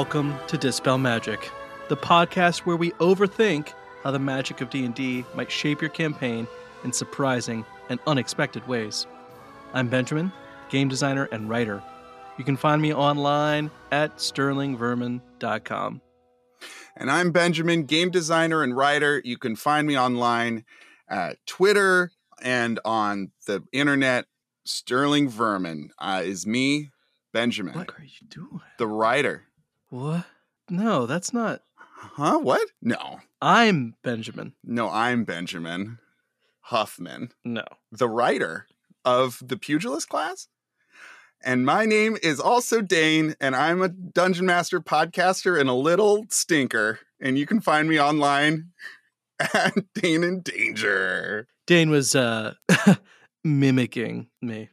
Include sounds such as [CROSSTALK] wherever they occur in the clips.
welcome to Dispel Magic, the podcast where we overthink how the magic of D&D might shape your campaign in surprising and unexpected ways. I'm Benjamin, game designer and writer. You can find me online at sterlingvermin.com. And I'm Benjamin, game designer and writer. You can find me online at Twitter and on the internet. Sterling Vermin uh, is me, Benjamin, What are you doing? the writer. What? No, that's not. Huh? What? No. I'm Benjamin. No, I'm Benjamin Huffman, No. the writer of the Pugilist class. And my name is also Dane, and I'm a Dungeon Master podcaster and a little stinker. And you can find me online [LAUGHS] at Dane in Danger. Dane was uh [LAUGHS] mimicking me.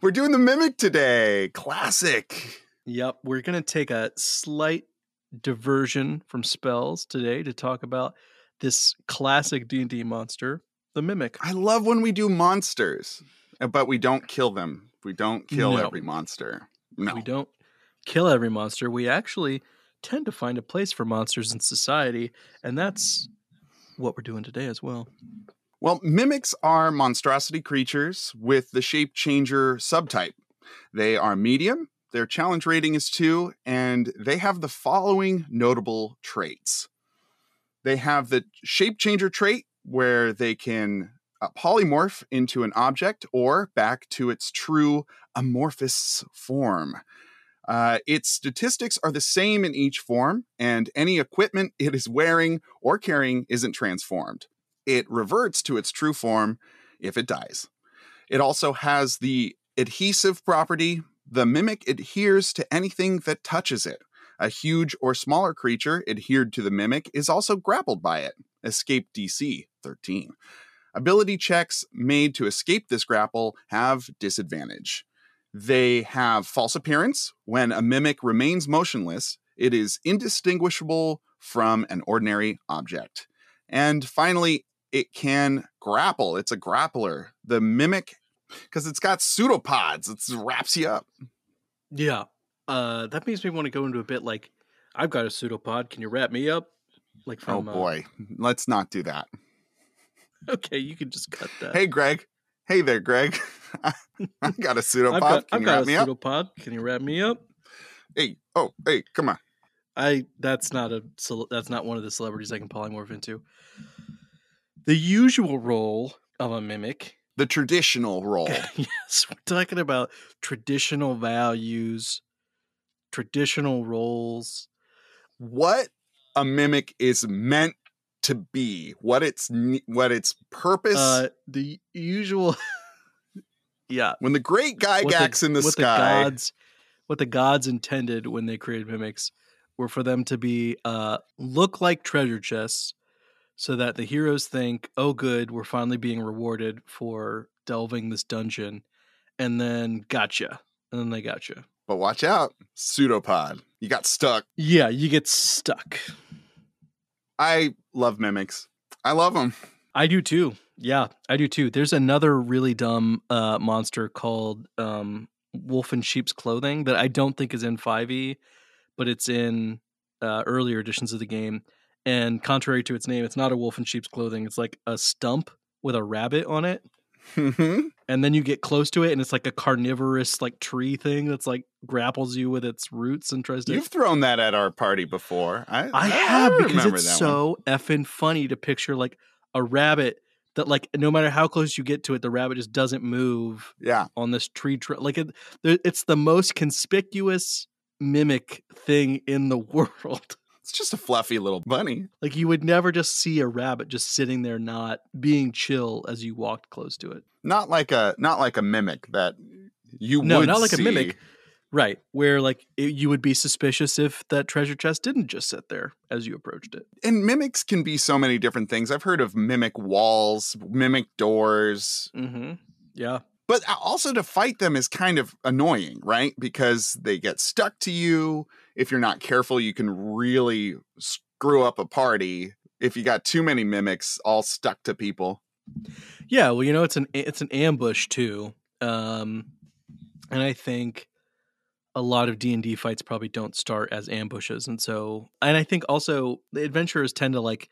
We're doing the Mimic today. Classic. Yep, we're going to take a slight diversion from spells today to talk about this classic D&D monster, the Mimic. I love when we do monsters, uh, but we don't kill them. We don't kill No. every monster. No. We don't kill every monster. We actually tend to find a place for monsters in society, and that's what we're doing today as well. Well, mimics are monstrosity creatures with the shape changer subtype. They are medium, their challenge rating is 2, and they have the following notable traits. They have the shape changer trait where they can uh, polymorph into an object or back to its true amorphous form. Uh, its statistics are the same in each form, and any equipment it is wearing or carrying isn't transformed it reverts to its true form if it dies. It also has the adhesive property. The mimic adheres to anything that touches it. A huge or smaller creature adhered to the mimic is also grappled by it. Escape DC 13. Ability checks made to escape this grapple have disadvantage. They have false appearance. When a mimic remains motionless, it is indistinguishable from an ordinary object. And finally, it can grapple. It's a grappler. The mimic, because it's got pseudopods, it wraps you up. Yeah. Uh, that makes me want to go into a bit like, I've got a pseudopod. Can you wrap me up? Like Oh from, uh, boy, let's not do that. [LAUGHS] okay, you can just cut that. Hey, Greg. Hey there, Greg. [LAUGHS] I got a pseudopod. I've got, can I've you got wrap a me up? pseudopod. Can you wrap me up? Hey, oh, hey, come on. I that's not a that's not one of the celebrities I can polymorph into. The usual role of a mimic. The traditional role. [LAUGHS] yes, we're talking about traditional values, traditional roles. what a mimic is meant to be. What its what its purpose. Uh, the usual. [LAUGHS] yeah, when the great Gygax in the what sky. the gods, what the gods intended when they created mimics, were for them to be uh look like treasure chests, so that the heroes think, "Oh, good, we're finally being rewarded for delving this dungeon," and then gotcha, and then they gotcha. But watch out, pseudopod. You got stuck. Yeah, you get stuck. I love mimics. I love them. I do too. Yeah, I do too. There's another really dumb uh, monster called um, Wolf in Sheep's Clothing that I don't think is in 5e, but it's in uh, earlier editions of the game. And contrary to its name, it's not a wolf in sheep's clothing. It's like a stump with a rabbit on it. Mm-hmm. And then you get close to it, and it's like a carnivorous, like tree thing that's like grapples you with its roots and tries to. You've thrown that at our party before. I, I have because it's that one. so effing funny to picture like a rabbit that like no matter how close you get to it, the rabbit just doesn't move Yeah, on this tree. Tr- like it, it's the most conspicuous mimic thing in the [LAUGHS] world. It's just a fluffy little bunny. like you would never just see a rabbit just sitting there, not being chill as you walked close to it. Not like a not like a mimic that you No, not like a mimic. Right, where like it, you would be suspicious if that treasure chest didn't just sit there as you approached it. And mimics can be so many different things. I've heard of mimic walls, mimic doors, Mm-hmm. Yeah. but also to fight them is kind of annoying, right? Because they get stuck to you. If you're not careful, you can really screw up a party if you got too many mimics all stuck to people. Yeah, well, you know, it's an it's an ambush too, um, and I think a lot of D&D fights probably don't start as ambushes and so and I think also the adventurers tend to like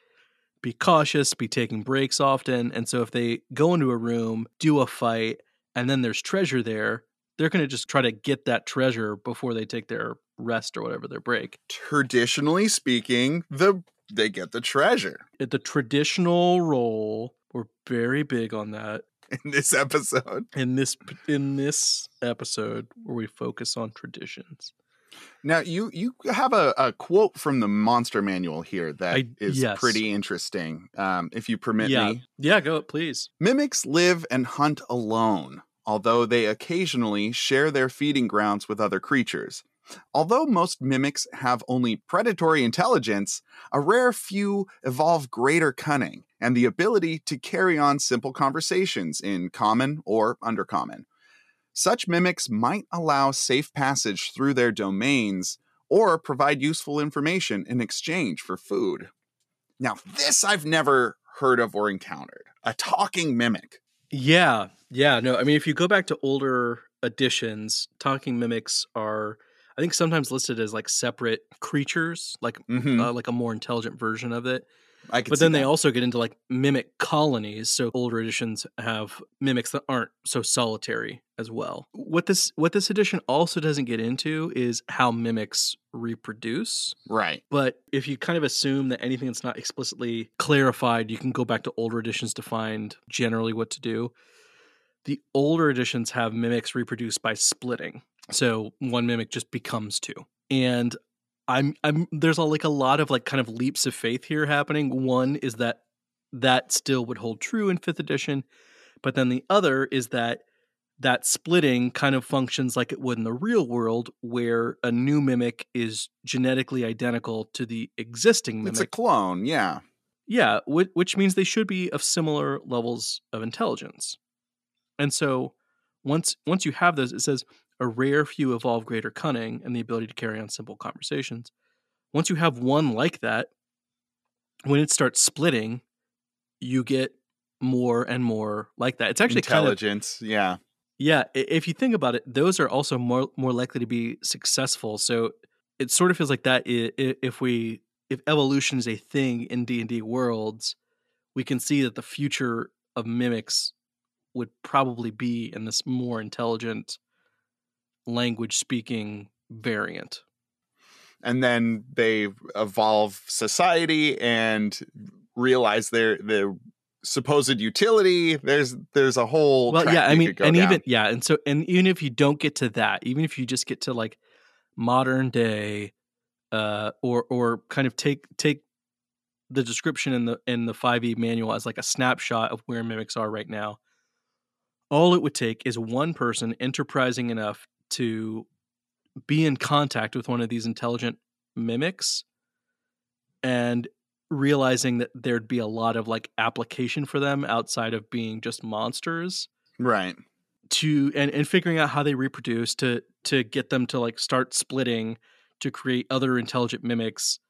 be cautious, be taking breaks often, and so if they go into a room, do a fight, and then there's treasure there, they're going to just try to get that treasure before they take their rest or whatever their break. Traditionally speaking, the they get the treasure At the traditional role, we're very big on that [LAUGHS] in this episode. in this in this episode where we focus on traditions. Now you you have a, a quote from the monster manual here that is I- yes. pretty interesting. Um, if you permit yeah, me, yeah, go please. mimics live and hunt alone, although they occasionally share their feeding grounds with other creatures. Although most mimics have only predatory intelligence, a rare few evolve greater cunning and the ability to carry on simple conversations in common or undercommon. Such mimics might allow safe passage through their domains or provide useful information in exchange for food. Now, this I've never heard of or encountered a talking mimic. Yeah, yeah. No, I mean, if you go back to older editions, talking mimics are, I think, sometimes listed as like separate creatures, like Mhm. uh, like a more intelligent version of it. I But then they also get into like mimic colonies. So older editions have mimics that aren't so solitary as well. What this what this edition also doesn't get into is how mimics reproduce. right. But if you kind of assume that anything that's not explicitly clarified, you can go back to older editions to find generally what to do. The older editions have mimics reproduce by splitting. So one mimic just becomes two. And I'm I'm there's a, like a lot of like kind of leaps of faith here happening. One is that that still would hold true in 5th edition, but then the other is that that splitting kind of functions like it would in the real world where a new mimic is genetically identical to the existing mimic. It's a clone, yeah. Yeah, which means they should be of similar levels of intelligence. And so once once you have those, it says a rare few evolve greater cunning and the ability to carry on simple conversations. Once you have one like that, when it starts splitting, you get more and more like that. It's actually kind of Intelligence, yeah. yeah, if you think about it, those are also more more likely to be successful. So it sort of feels like that if we if evolution is a thing in D&D worlds, we can see that the future of mimics would probably be in this more intelligent language speaking variant. And then they evolve society and realize their their supposed utility. There's there's a whole Well, yeah, I mean and down. even yeah, and so and even if you don't get to that, even if you just get to like modern day uh or or kind of take take the description in the in the 5e manual as like a snapshot of where mimics are right now all it would take is one person enterprising enough to be in contact with one of these intelligent mimics and realizing that there'd be a lot of like application for them outside of being just monsters right. to and, and figuring out how they reproduce to to get them to like start splitting to create other intelligent mimics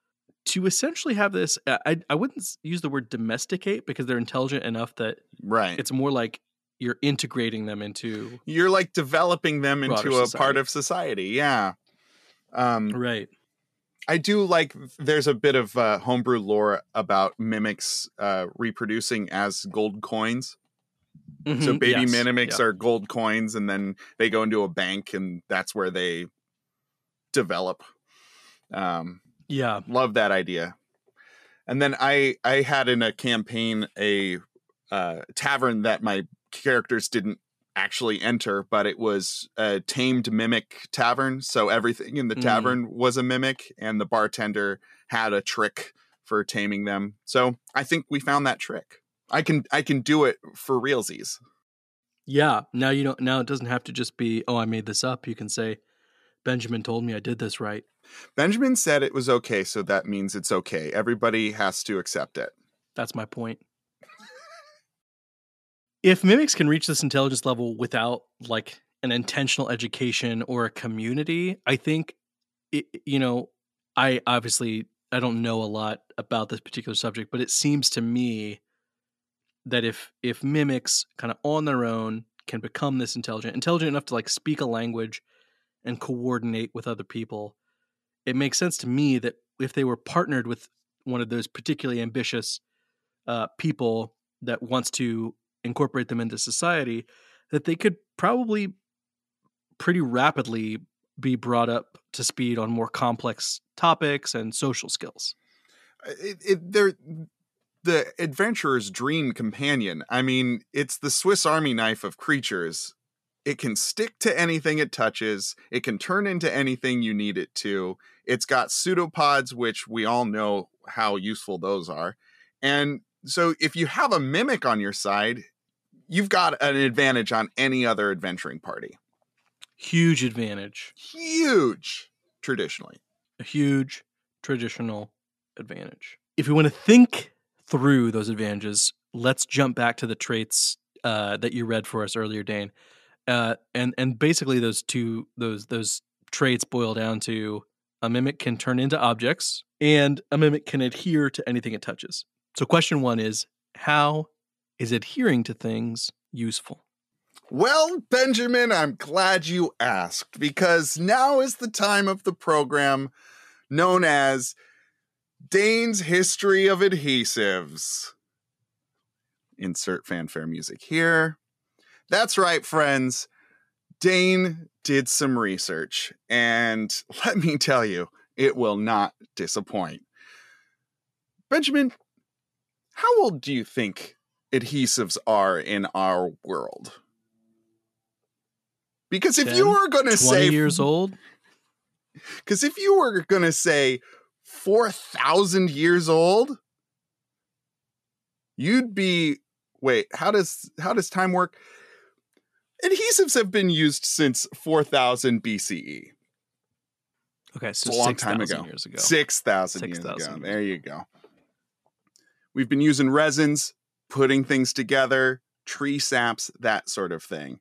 to essentially have this I- I, wouldn't use the word domesticate because they're intelligent enough that Right. it's more like you're integrating them into You're like developing them into a part of society. Yeah. Um right I do like there's a bit of uh, homebrew lore about mimics uh, reproducing as gold coins. So Mhm, baby yes, mimics yeah. are gold coins, and then they go into a bank, and that's where they develop. Um, yeah love that idea. And then I I had in a campaign a uh, tavern that my characters didn't actually enter, but it was a tamed mimic tavern. So everything in the Mm. tavern was a mimic, and the bartender had a trick for taming them. So I think we found that trick. I can I can do it for realsies. yeah now you don't now it doesn't have to just be oh i made this up you can say benjamin told me i did this right Benjamin said it was okay, so that means it's okay. Everybody has to accept it. That's my point. If mimics can reach this intelligence level without like an intentional education or a community, I think it, you know, I obviously I don't know a lot about this particular subject, but it seems to me that if if mimics kind of on their own can become this intelligent, intelligent enough to like speak a language and coordinate with other people. It makes sense to me that if they were partnered with one of those particularly ambitious uh, people that wants to incorporate them into society, that they could probably pretty rapidly be brought up to speed on more complex topics and social skills. It, it, they're the adventurer's dream companion. I mean, it's the Swiss Army knife of creatures. It can stick to anything it touches. It can turn into anything you need it to. It's got pseudopods, which we all know how useful those are. And so if you have a mimic on your side, you've got an advantage on any other adventuring party. Huge advantage. Huge, traditionally. A huge traditional advantage. If you want to think through those advantages, let's jump back to the traits uh, that you read for us earlier, Dane. Uh, and and basically those two those those traits boil down to a mimic can turn into objects and a mimic can adhere to anything it touches. So question 1 is how is adhering to things useful? Well, Benjamin, I'm glad you asked because now is the time of the program known as Dane's History of Adhesives. Insert fanfare music here. That's right, friends. Dane did some research, and [LAUGHS] let me tell you, it will not disappoint. Benjamin, how old do you think adhesives are in our world? Because if 10, you were going to say years [LAUGHS] old, because if you were going to say 4,000 years old, you'd be wait, how does how does time work? Adhesives have been used since 4000 BCE. Okay, so a long 6, time ago. years ago. 6,000 years ago. years There you go. We've been using resins, putting things together, tree saps, that sort of thing.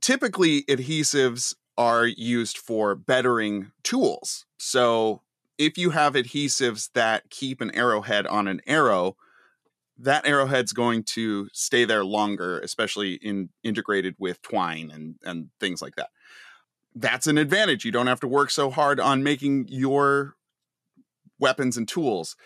Typically, adhesives are used for bettering tools. So, if you have adhesives that keep an arrowhead on an arrow, that arrowhead's going to stay there longer, especially in integrated with twine and, and things like that. That's an advantage. You don't have to work so hard on making your weapons and tools.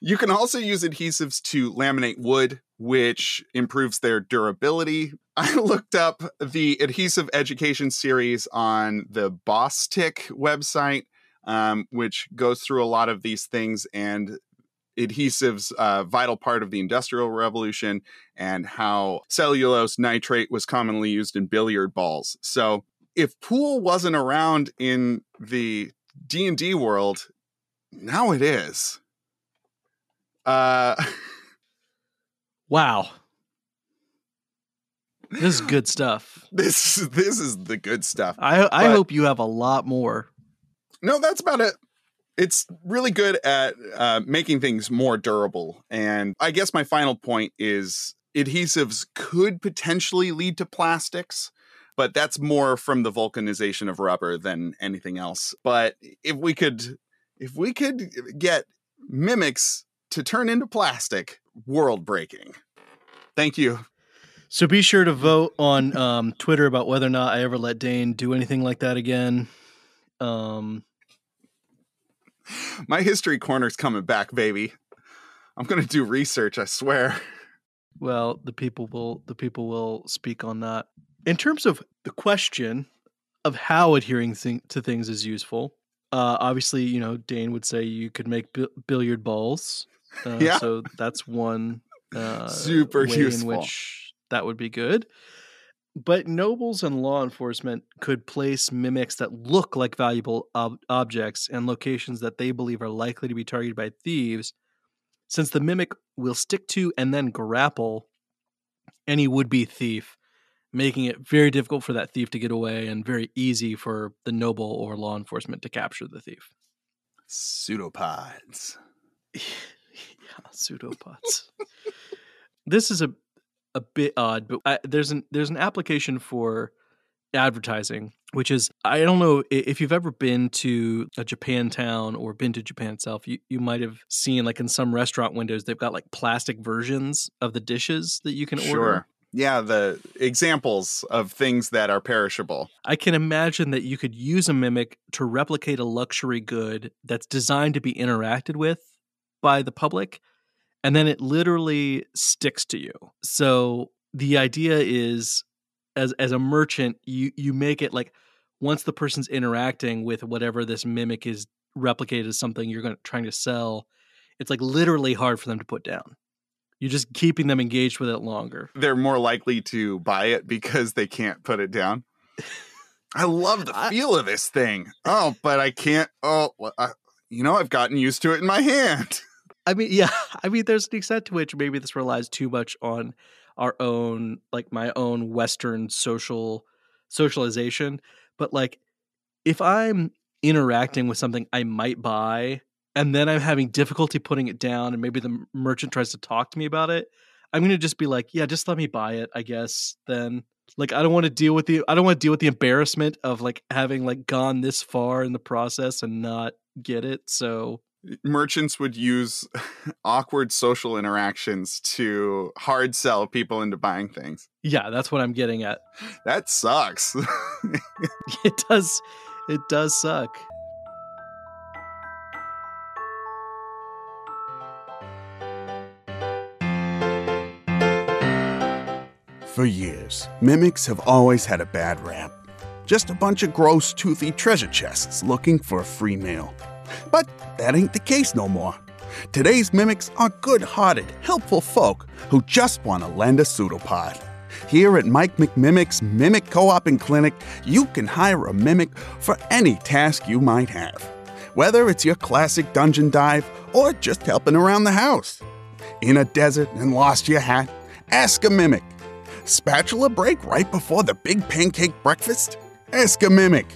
You can also use adhesives to laminate wood, which improves their durability. [LAUGHS] I looked up the adhesive education series on the Bostik website, um, which goes through a lot of these things and adhesives uh, vital part of the industrial revolution and how cellulose nitrate was commonly used in billiard balls so if pool wasn't around in the d&d world now it is uh Wow. This is good stuff. [LAUGHS] this this is the good stuff I I But- hope you have a lot more. no that's about it it's really good at uh, making things more durable and i guess my final point is adhesives could potentially lead to plastics but that's more from the vulcanization of rubber than anything else but if we could if we could get mimics to turn into plastic world breaking thank you So be sure to vote on um, Twitter about whether or not I ever let Dane do anything like that again. Um, my history corner's coming back baby i'm gonna do research i swear well, the people will the people will speak on that. In terms of the question of how adhering thing, to things is useful, uh, obviously, you know, Dane would say you could make bi- billiard balls. Uh, [LAUGHS] Yeah. So that's one uh, Super way useful. in which that would be good. But nobles and law enforcement could place mimics that look like valuable ob- objects in locations that they believe are likely to be targeted by thieves, since the mimic will stick to and then grapple any would be thief, making it very difficult for that thief to get away and very easy for the noble or law enforcement to capture the thief. pseudopods [LAUGHS] [LAUGHS] yeah, pseudopods. this is a a bit odd, but I, there's an there's an application for advertising, which is I don't know if you've ever been to a Japan town or been to Japan itself. You you might have seen like in some restaurant windows they've got like plastic versions of the dishes that you can order. Yeah, the examples of things that are perishable. I can imagine that you could use a mimic to replicate a luxury good that's designed to be interacted with by the public, and then it literally sticks to you. So the idea is as as a merchant, you you make it like once the person's interacting with whatever this mimic is replicated as something you're going to, trying to sell, it's like literally hard for them to put down. You're just keeping them engaged with it longer. They're more likely to buy it because they can't put it down. I love the I- feel of this thing. Oh, but I can't. Oh, well, I, you know, I've gotten used to it in my hand. I mean, yeah, [LAUGHS] I mean, there's an extent to which maybe this relies too much on our own, like my own Western social socialization. But like, if I'm interacting with something I might buy, and then I'm having difficulty putting it down, and maybe the merchant tries to talk to me about it, I'm gonna just be like, yeah, just let me buy it, I guess. Then, like, I don't want to deal with the, I don't want to deal with the embarrassment of like having like gone this far in the process and not get it. So Merchants would use [LAUGHS] awkward social interactions to hard sell people into buying things. yeah, that's what I'm getting at. That sucks. [LAUGHS] [LAUGHS] it does it does suck For years, mimics have always had a bad rap. Just a bunch of gross, toothy treasure chests looking for a free meal. But that ain't the case no more. Today's mimics are good hearted, helpful folk who just want to lend a pseudopod. Here at Mike McMimic's Mimic Co op and Clinic, you can hire a mimic for any task you might have. Whether it's your classic dungeon dive or just helping around the house. In a desert and lost your hat? Ask a mimic. Spatula break right before the big pancake breakfast? Ask a mimic.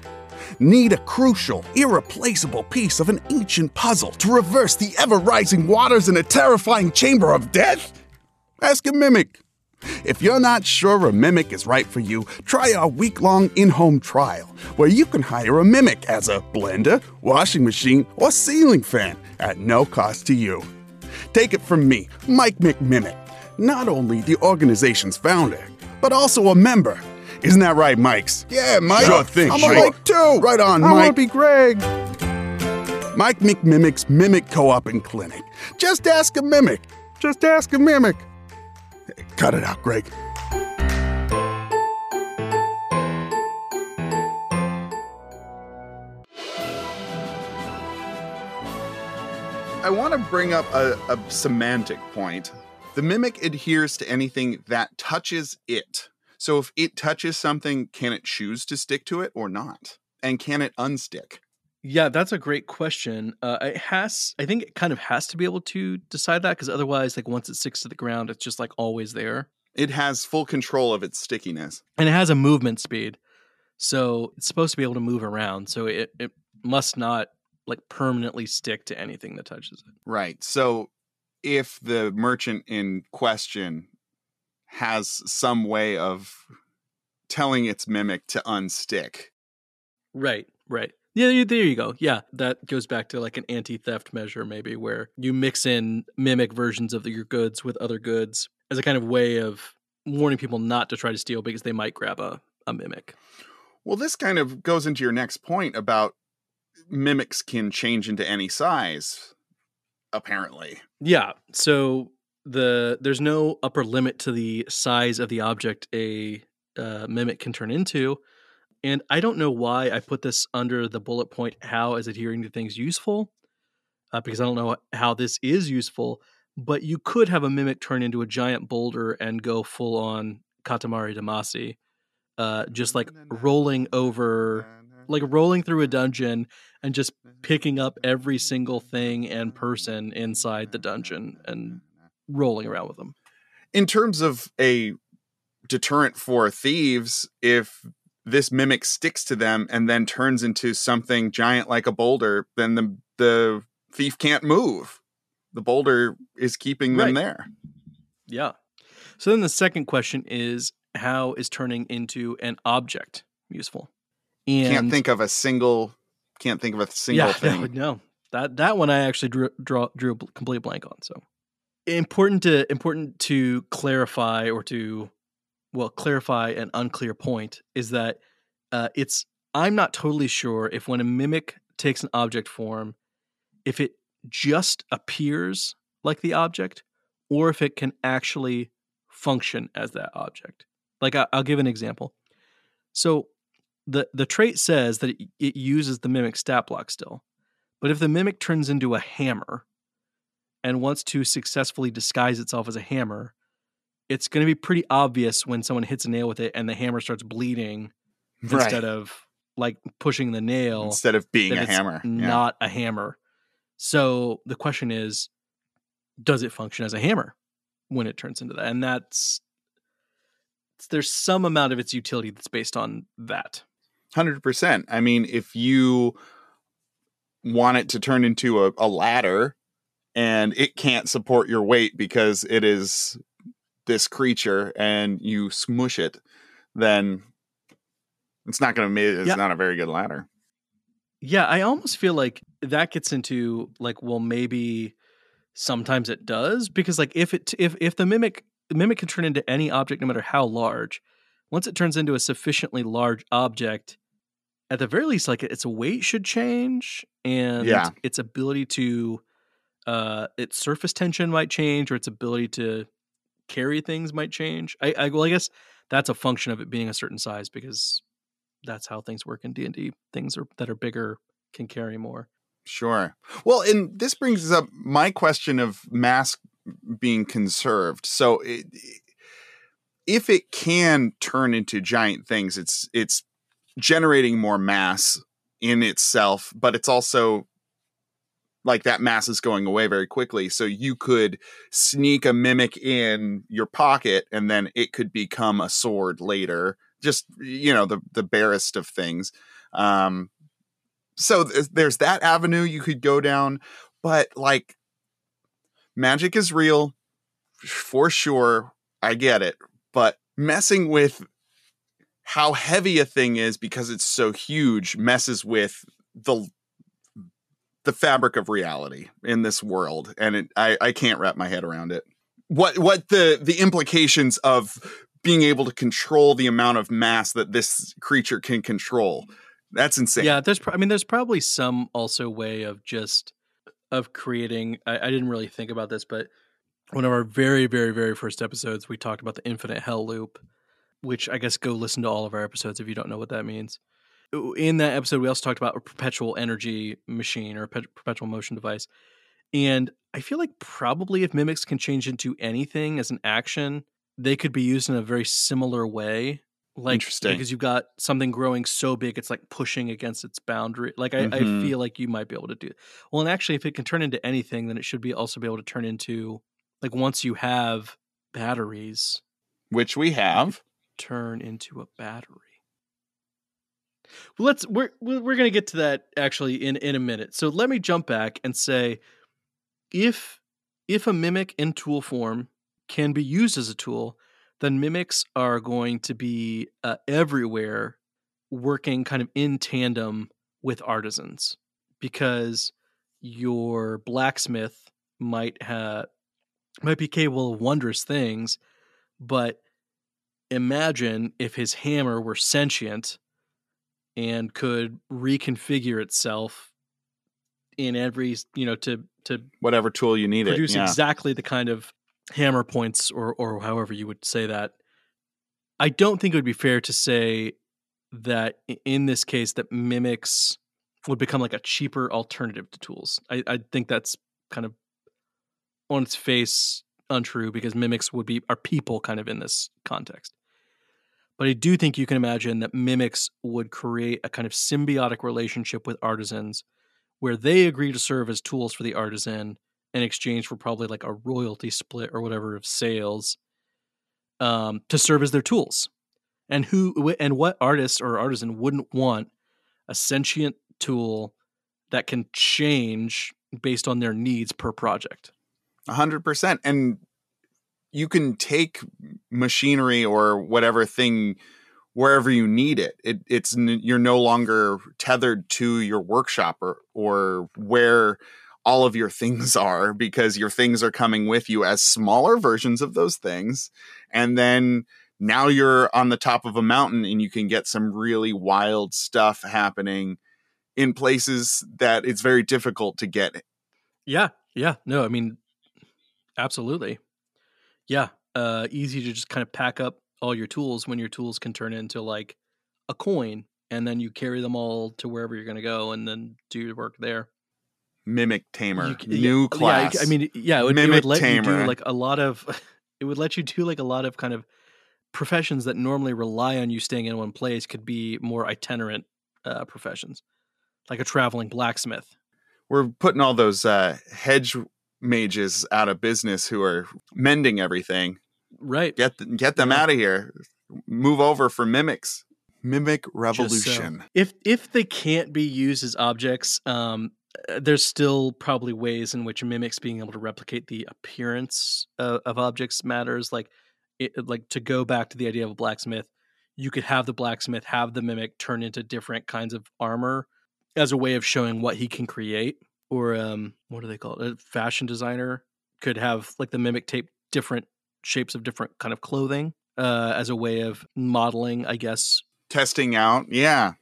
Need a crucial, irreplaceable piece of an ancient puzzle to reverse the ever rising waters in a terrifying chamber of death? Ask a mimic. If you're not sure a mimic is right for you, try our week long in home trial, where you can hire a mimic as a blender, washing machine, or ceiling fan at no cost to you. Take it from me, Mike McMimic, not only the organization's founder, but also a member. Isn't that right, Mikes? Yeah, Mike. Sure thing, I'm sure. a Mike too. Right on, I Mike. want to be Greg. Mike McMimic's Mimic Co-op and Clinic. Just ask a mimic. Just ask a mimic. Cut it out, Greg. I want to bring up a, a semantic point. The mimic adheres to anything that touches it. So if it touches something, can it choose to stick to it or not? And can it unstick? yeah that's a great question uh, it has i think it kind of has to be able to decide that because otherwise like once it sticks to the ground it's just like always there It has full control of its stickiness. and it has a movement speed so it's supposed to be able to move around so it, it must not like permanently stick to anything that touches it Right. So if the merchant in question has some way of telling its mimic to unstick, Right, right. Yeah, there you go. Yeah, that goes back to like an anti-theft measure, maybe, where you mix in mimic versions of your goods with other goods as a kind of way of warning people not to try to steal because they might grab a, a mimic. well, this kind of goes into your next point about mimics can change into any size, apparently. Yeah. So the there's no upper limit to the size of the object a uh, mimic can turn into, and I don't know why I put this under the bullet point. How is adhering to things useful? Uh, because I don't know how this is useful. But you could have a mimic turn into a giant boulder and go full on Katamari Damacy, uh, just like rolling over, like rolling through a dungeon and just picking up every single thing and person inside the dungeon and rolling around with them. in terms of a deterrent for thieves, if this mimic sticks to them and then turns into something giant like a boulder, then the the thief can't move. The boulder is keeping them Right. there. Yeah. So then the second question is how is turning into an object useful? And can't think of a single can't think of a single yeah, [LAUGHS] thing. No, no. That that one I actually drew draw, drew a complete blank on. So important to important to clarify or to well clarify an unclear point is that uh, it's I'm not totally sure if when a mimic takes an object form, if it just appears like the object or if it can actually function as that object. Like I, will give an example. So the the trait says that it, it uses the mimic stat block still, but if the mimic turns into a hammer and wants to successfully disguise itself as a hammer, it's going to be pretty obvious when someone hits a nail with it and the hammer starts bleeding Right. instead of like pushing the nail Instead of being a hammer. Yeah. not a hammer. So the question is, does it function as a hammer when it turns into that? And that's there's some amount of its utility that's based on that. Hundred percent. I mean, if you want it to turn into a, a ladder and it can't support your weight because it is this creature and you smush it, then it's not going to make it's Yeah. not a very good ladder. Yeah, I almost feel like that gets into like, well, maybe sometimes it does because like if it if if the mimic mimic can turn into any object no matter how large, once it turns into a sufficiently large object, at the very least, like its weight should change and Yeah. its ability to uh its surface tension might change or its ability to carry things might change. I, I well, I guess that's a function of it being a certain size because that's how things work in D and D. Things are that are bigger can carry more. Sure. Well, and this brings up my question of mass being conserved. So, it, if it can turn into giant things, it's it's generating more mass in itself, but it's also like that mass is going away very quickly. So you could sneak a mimic in your pocket, and then it could become a sword later. Just you know the the barest of things. Um, so th- there's that avenue you could go down but like magic is real for sure i get it but messing with how heavy a thing is because it's so huge messes with the the fabric of reality in this world and it, I, I can't wrap my head around it what what the the implications of being able to control the amount of mass that this creature can control that's insane Yeah, there's. Pro- I mean, there's probably some also way of just of creating. I, I didn't really think about this, but one of our very, very, very first episodes, we talked about the infinite hell loop, which I guess go listen to all of our episodes if you don't know what that means. In that episode, we also talked about a perpetual energy machine or a pe- perpetual motion device, and I feel like probably if mimics can change into anything as an action, they could be used in a very similar way. Like Interesting. because you've got something growing so big it's like pushing against its boundary. Like I, Mhm. I feel like you might be able to do well and actually if it can turn into anything then it should be also be able to turn into like once you have batteries which we have. Turn into a battery well let's we're we're we're gonna get to that actually in in a minute. So let me jump back and say if if a mimic in tool form can be used as a tool then mimics are going to be uh, everywhere working kind of in tandem with artisans because your blacksmith might have might be capable of wondrous things but imagine if his hammer were sentient and could reconfigure itself in every you know to to whatever tool you need produce yeah. exactly the kind of hammer points or or however you would say that. I don't think it would be fair to say that in this case that mimics would become like a cheaper alternative to tools. I, I think that's kind of on its face untrue because mimics would be are people kind of in this context but i do think you can imagine that mimics would create a kind of symbiotic relationship with artisans where they agree to serve as tools for the artisan in exchange for probably like a royalty split or whatever of sales um, to serve as their tools. And who and what artist or artisan wouldn't want a sentient tool that can change based on their needs per project? A hundred percent. And you can take machinery or whatever thing wherever you need it. it it's you're no longer tethered to your workshop or or where all of your things [LAUGHS] are because your things are coming with you as smaller versions of those things and then now you're on the top of a mountain and you can get some really wild stuff happening in places that it's very difficult to get. Yeah, yeah. No, I mean, absolutely. Yeah, uh, easy to just kind of pack up all your tools when your tools can turn into like a coin, and then you carry them all to wherever you're going to go, and then do your work there. Mimic tamer, You new yeah, class. Yeah, I mean, yeah, it would, it Mimic would let you tamer. do like a lot of. [LAUGHS] It would let you do like a lot of kind of professions that normally rely on you staying in one place could be more itinerant uh, professions, like a traveling blacksmith. we're putting all those uh, hedge mages out of business who are mending everything. Right. Get th- get them Yeah. out of here. Move over for mimics. Mimic Just so. revolution. If if they can't be used as objects, um, uh, there's still probably ways in which mimics being able to replicate the appearance of, of objects matters. Like, it, like to go back to the idea of a blacksmith, you could have the blacksmith have the mimic turn into different kinds of armor as a way of showing what he can create. Or um, what do they call it? A fashion designer could have like the mimic tape different shapes of different kind of clothing uh, as a way of modeling, I guess, Testing out, yeah.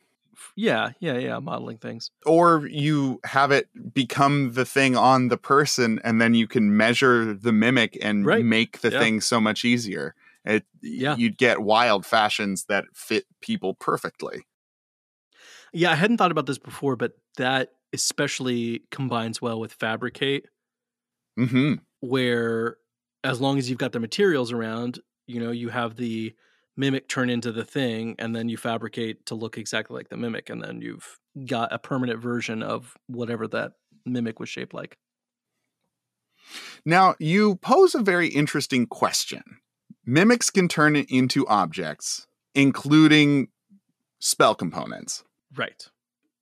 yeah, yeah, yeah, modeling things. Or you have it become the thing on the person, and then you can measure the mimic and Right. make the Yeah. thing so much easier. It, Yeah. You'd get wild fashions that fit people perfectly. Yeah, I hadn't thought about this before, but that especially combines well with fabricate, hmm where as long as you've got the materials around, you know, you have the mimic turn into the thing, and then you fabricate to look exactly like the mimic, and then you've got a permanent version of whatever that mimic was shaped like. Now, you pose a very interesting question. Mimics can turn it into objects, including spell components. Right.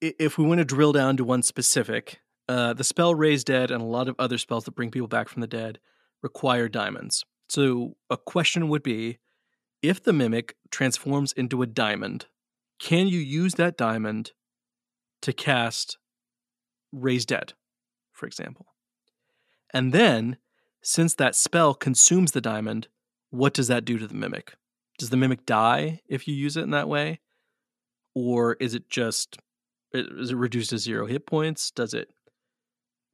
If we want to drill down to one specific, uh, the spell Raise Dead and a lot of other spells that bring people back from the dead require diamonds. So a question would be if the mimic transforms into a diamond, can you use that diamond to cast Raise Dead, for example? And then, since that spell consumes the diamond, what does that do to the mimic? Does the mimic die if you use it in that way? or is it just is it reduced to zero hit points does it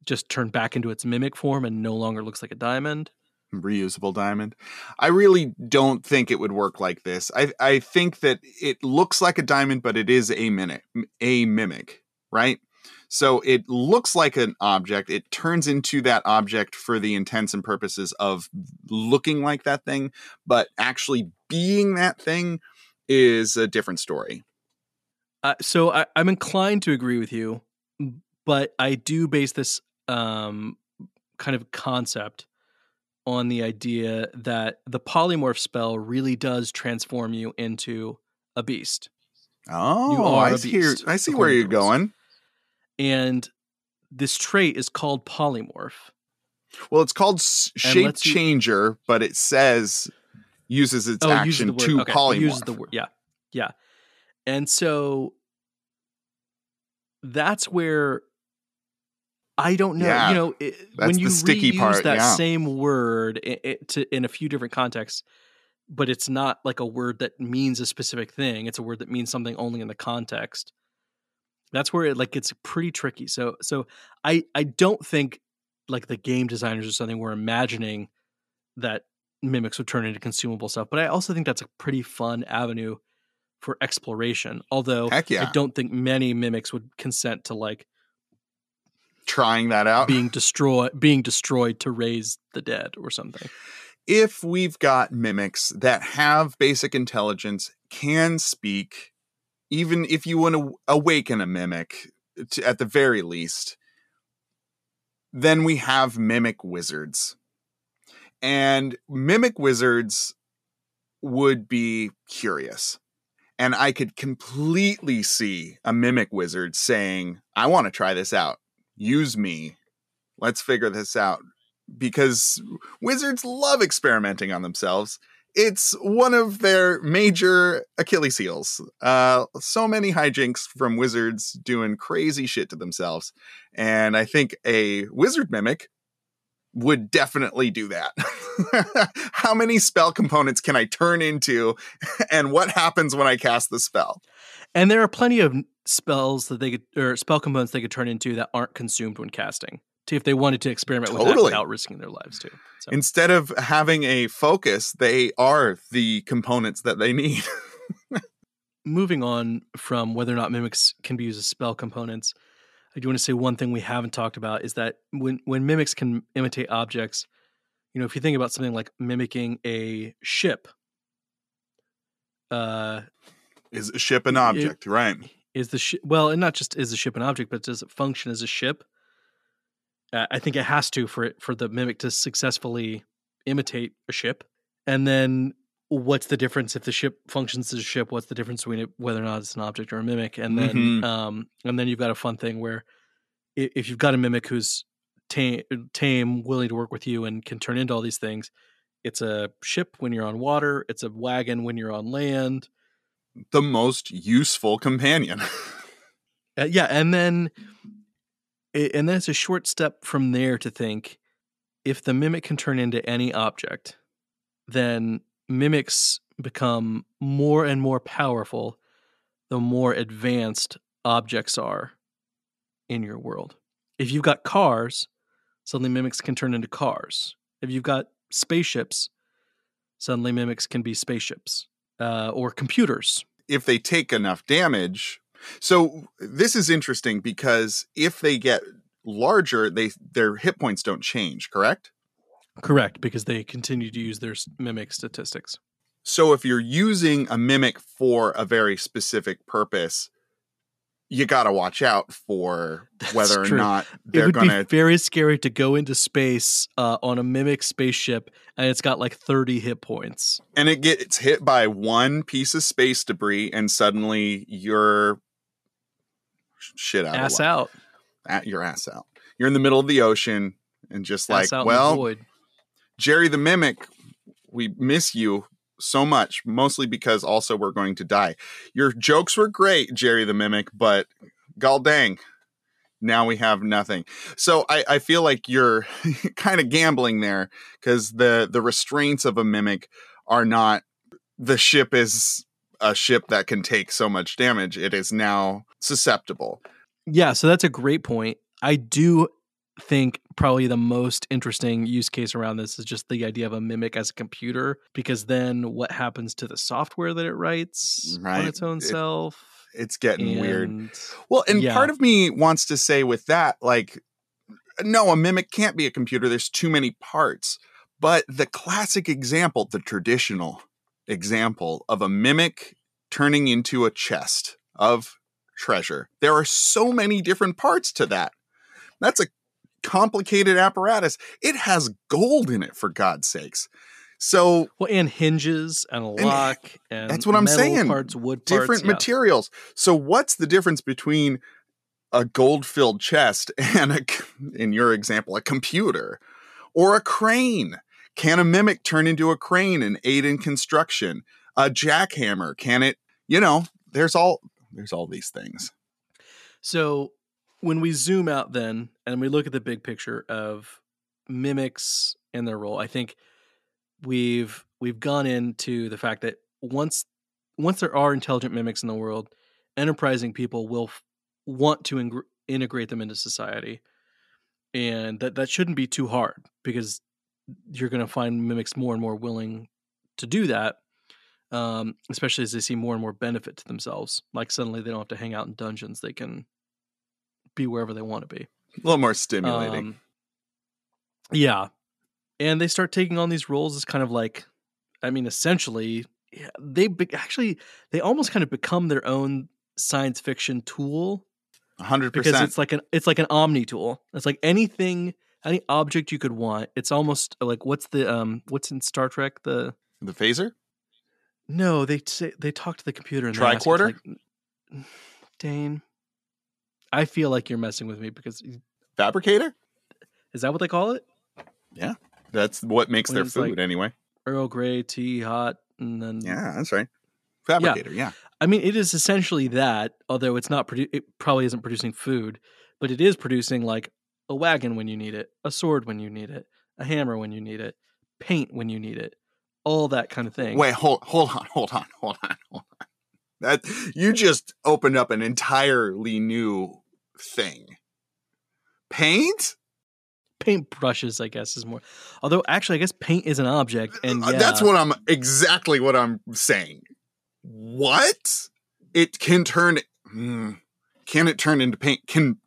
just turn back into its mimic form and no longer looks like a diamond Reusable diamond. I really don't think it would work like this. I, I think that it looks like a diamond, but it is a mimic, a mimic, right? So it looks like an object. It turns into that object for the intents and purposes of looking like that thing, but actually being that thing is a different story. Uh, so I, i'm inclined to agree with you but i do base this um, kind of concept on the idea that the polymorph spell really does transform you into a beast Oh, I see. beast, I see where you're going. and this trait is called polymorph Well, it's called shape you- changer, but it says uses its Oh, it action the to okay, it polymorph. Uses the word. Yeah, yeah. And so that's where I don't know. Yeah, you know, it, when the you sticky reuse part, that yeah. same word i i to, in a few different contexts, but it's not like a word that means a specific thing. It's a word that means something only in the context. That's where it like gets pretty tricky. So, so I I don't think like the game designers or something were imagining that mimics would turn into consumable stuff. But I also think that's a pretty fun avenue for exploration. Although yeah. I don't think many mimics would consent to like Trying that out. being destroyed being destroyed to raise the dead or something. if we've got mimics that have basic intelligence, can speak, even if you want to awaken a mimic to, at the very least, then we have mimic wizards. And mimic wizards would be curious. And I could completely see a mimic wizard saying, I want to try this out. Use me. Let's figure this out. Because wizards love experimenting on themselves. It's one of their major Achilles heels. Uh, so many hijinks from wizards doing crazy shit to themselves. And I think a wizard mimic would definitely do that. [LAUGHS] How many spell components can I turn into, [LAUGHS] and what happens when I cast the spell? And there are plenty of spells that they could, or spell components they could turn into that aren't consumed when casting. To if they wanted to experiment with that without risking their lives too. So, Instead of having a focus, they are the components that they need. [LAUGHS] moving on from whether or not mimics can be used as spell components, I do want to say one thing we haven't talked about is that when when mimics can imitate objects, you know, if you think about something like mimicking a ship, uh, Is a ship an It- object, right? is the ship well, and not just is the ship an object, but does it function as a ship? Uh, I think it has to for it for the mimic to successfully imitate a ship. And then what's the difference if the ship functions as a ship? What's the difference between it, whether or not it's an object or a mimic? And then Mhm. um and then you've got a fun thing where if you've got a mimic who's tame, tame, willing to work with you, and can turn into all these things, it's a ship when you're on water. It's a wagon when you're on land. The most useful companion. [LAUGHS] Uh, yeah, and then and then it's a short step from there to think if the mimic can turn into any object, then mimics become more and more powerful the more advanced objects are in your world. If you've got cars, suddenly mimics can turn into cars. If you've got spaceships, suddenly mimics can be spaceships uh, or computers. if they take enough damage. So this is interesting because if they get larger, they their hit points don't change, correct? Correct, because they continue to use their mimic statistics. So if you're using a mimic for a very specific purpose, you got to watch out for [LAUGHS] That's whether or not they're going to be very scary to go into space uh, on a mimic spaceship and it's got like 30 hit points. and it gets hit by one piece of space debris and suddenly you're shit out Ass out. at your ass out. You're in the middle of the ocean and just like, ass the well. Jerry the Mimic, we miss you so much, mostly because also we're going to die. Your jokes were great, Jerry the Mimic, but gall dang, now we have nothing. So I, I feel like you're [LAUGHS] kind of gambling there because the the restraints of a mimic are not the ship is a ship that can take so much damage. It is now susceptible. Yeah, so that's a great point. I do think probably the most interesting use case around this is just the idea of a mimic as a computer because then what happens to the software that it writes mm, Right. on its own It- self? It's getting weird. Well, and Yeah. part of me wants to say with that, like, no, a mimic can't be a computer. There's too many parts. But the classic example, the traditional example of a mimic turning into a chest of treasure, there are so many different parts to that. That's a complicated apparatus. It has gold in it, for God's sakes. So Well, and hinges and a lock and that's what I'm saying. Parts, wood different yeah. materials. So what's the difference between a gold-filled chest [LAUGHS] and a, in your example, a computer or a crane? Can a mimic turn into a crane and aid in construction? A jackhammer, can it? You know, there's all there's all these things. So when we zoom out then and we look at the big picture of mimics and their role, I think we've we've gone into the fact that once once there are intelligent mimics in the world, enterprising people will f- want to ing- integrate them into society, and that that shouldn't be too hard because you're going to find mimics more and more willing to do that. Um, especially as they see more and more benefit to themselves. Like suddenly they don't have to hang out in dungeons; they can be wherever they want to be. A little more stimulating. Um, yeah, and they start taking on these roles as kind of like, I mean, essentially, they be- actually they almost kind of become their own science fiction tool A hundred because it's like an it's like an omni tool. It's like anything, any object you could want. It's almost like what's the um what's in Star Trek the The phaser? no they say they talk to the computer and Tricorder? like, [SIGHS] Dane, I feel like you're messing with me because Fabricator? is that what they call it? Yeah, that's what makes When their it's like- food anyway. Earl Grey tea, hot, and then Yeah, that's right. Fabricator, yeah. I mean, it is essentially that. Although it's not, produ- it probably isn't producing food, but it is producing like a wagon when you need it, a sword when you need it, a hammer when you need it, paint when you need it, all that kind of thing. Wait, hold hold on, hold on, hold on, hold on. That you just opened up an entirely new thing. Paint? paint brushes, I guess, is more. Although actually, I guess paint is an object, and Uh, yeah, That's what I'm exactly what I'm saying. What? It can turn hmm, can it turn into paint? Can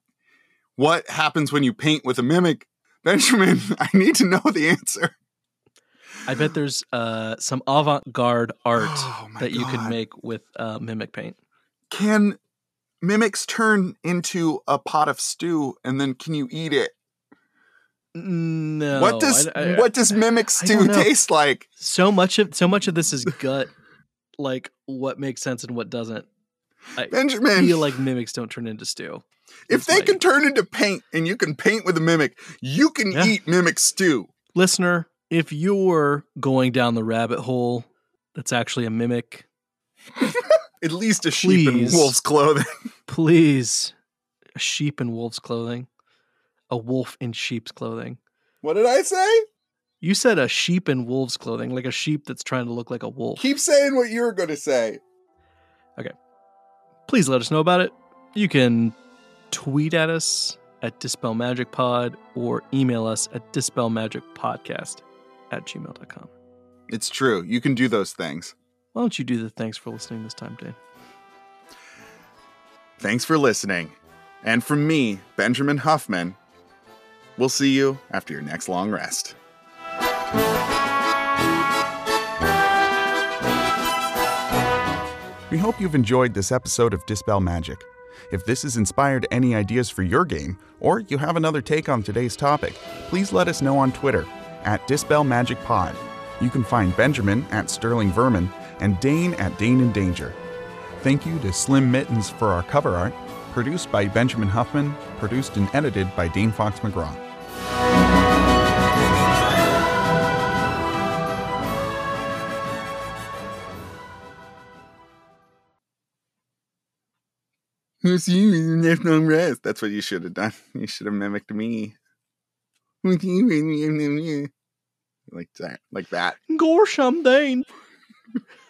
what happens when you paint with a mimic? Benjamin, [LAUGHS] I need to know the answer. I bet [GASPS] there's uh, some avant-garde art Oh that you could make with uh, mimic paint. Can mimics turn into a pot of stew and then can you eat it? No, what does I- I- what does mimic stew taste like? so much of so much of this is gut, like what makes sense and what doesn't. I Benjamin, feel like mimics don't turn into stew. if it's they like- can turn into paint and you can paint with a mimic, you can Yeah. eat mimic stew. Listener, if you're going down the rabbit hole, that's actually a mimic. [LAUGHS] At least a sheep in wolf's clothing. [LAUGHS] Please, a sheep in wolf's clothing, a wolf in sheep's clothing. What did I say? You said a sheep in wolf's clothing, like a sheep that's trying to look like a wolf. Keep saying what you were going to say. Okay. Please let us know about it. You can tweet at us at Dispel Magic Pod or email us at dispelmagicpodcast at gmail.com. It's true. You can do those things. Why don't you do the thanks for listening this time, Dane? Thanks for listening. And from me, Benjamin Huffman, we'll see you after your next long rest. We hope you've enjoyed this episode of Dispel Magic. If this has inspired any ideas for your game, or you have another take on today's topic, please let us know on Twitter at Dispel Magic Pod. You can find Benjamin at Sterling Vermin and Dane at Dane in Danger. Thank you to Slim Mittens for our cover art, produced by Benjamin Huffman, produced and edited by Dane Fox McGraw. That's what you should have done. [LAUGHS] You should have mimicked me. We'll see you in the- [LAUGHS] Like that. Like that. Gorsham, Dane. [LAUGHS]